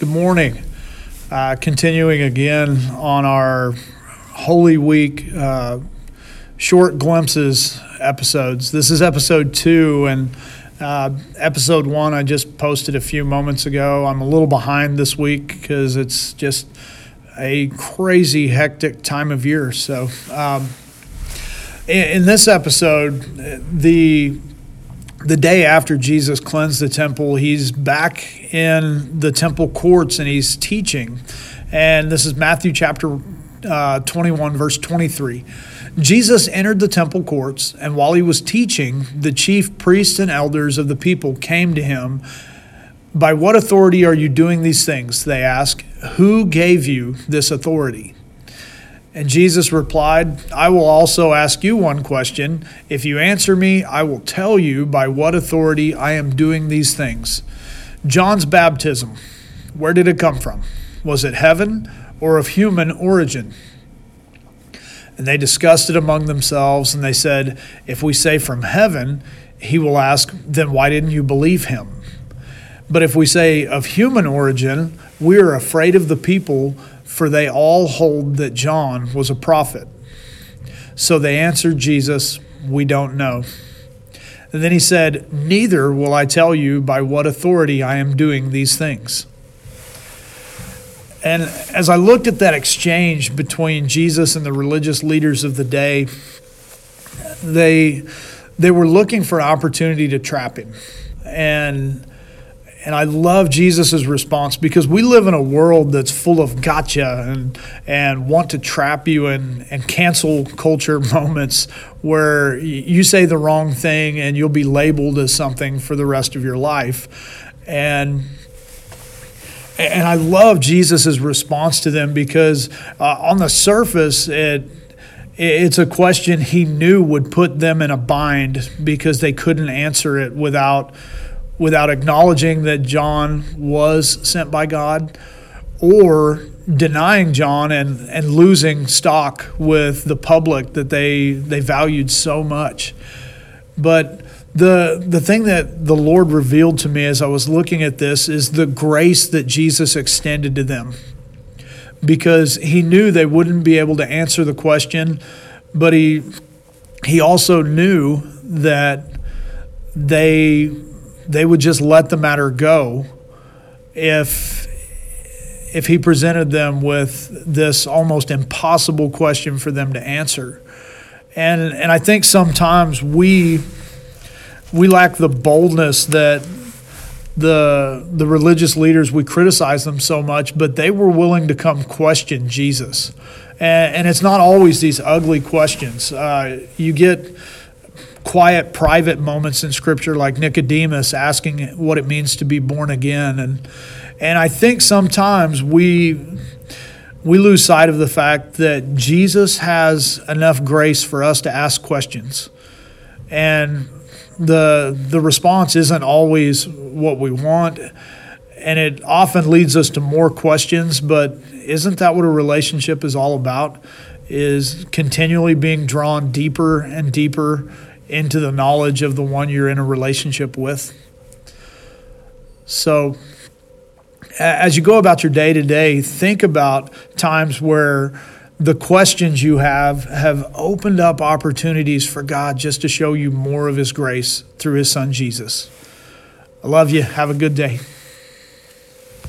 Good morning. Uh, continuing again on our Holy Week uh, short glimpses episodes. This is episode two, and uh, episode one I just posted a few moments ago. I'm a little behind this week because it's just a crazy, hectic time of year. So, um, in, in this episode, the the day after Jesus cleansed the temple, he's back in the temple courts and he's teaching. And this is Matthew chapter uh, 21, verse 23. Jesus entered the temple courts, and while he was teaching, the chief priests and elders of the people came to him. By what authority are you doing these things? They asked. Who gave you this authority? And Jesus replied, I will also ask you one question. If you answer me, I will tell you by what authority I am doing these things. John's baptism, where did it come from? Was it heaven or of human origin? And they discussed it among themselves, and they said, If we say from heaven, he will ask, Then why didn't you believe him? But if we say of human origin, we are afraid of the people for they all hold that John was a prophet. So they answered Jesus, We don't know. And then he said, Neither will I tell you by what authority I am doing these things. And as I looked at that exchange between Jesus and the religious leaders of the day, they, they were looking for an opportunity to trap him. And and I love Jesus' response because we live in a world that's full of gotcha and and want to trap you and, and cancel culture moments where you say the wrong thing and you'll be labeled as something for the rest of your life. And and I love Jesus' response to them because uh, on the surface it it's a question he knew would put them in a bind because they couldn't answer it without without acknowledging that John was sent by God or denying John and, and losing stock with the public that they, they valued so much. But the, the thing that the Lord revealed to me as I was looking at this is the grace that Jesus extended to them. Because he knew they wouldn't be able to answer the question, but he, he also knew that they they would just let the matter go if if he presented them with this almost impossible question for them to answer. And and I think sometimes we we lack the boldness that the the religious leaders we criticize them so much, but they were willing to come question Jesus, and, and it's not always these ugly questions. Uh, you get quiet, private moments in Scripture, like Nicodemus asking what it means to be born again, and and I think sometimes we we lose sight of the fact that Jesus has enough grace for us to ask questions, and the the response isn't always what we want, and it often leads us to more questions. But isn't that what a relationship is all about? Is continually being drawn deeper and deeper into the knowledge of the one you're in a relationship with. So, as you go about your day to day, think about times where the questions you have have opened up opportunities for God just to show you more of His grace through His Son Jesus. I love you. Have a good day.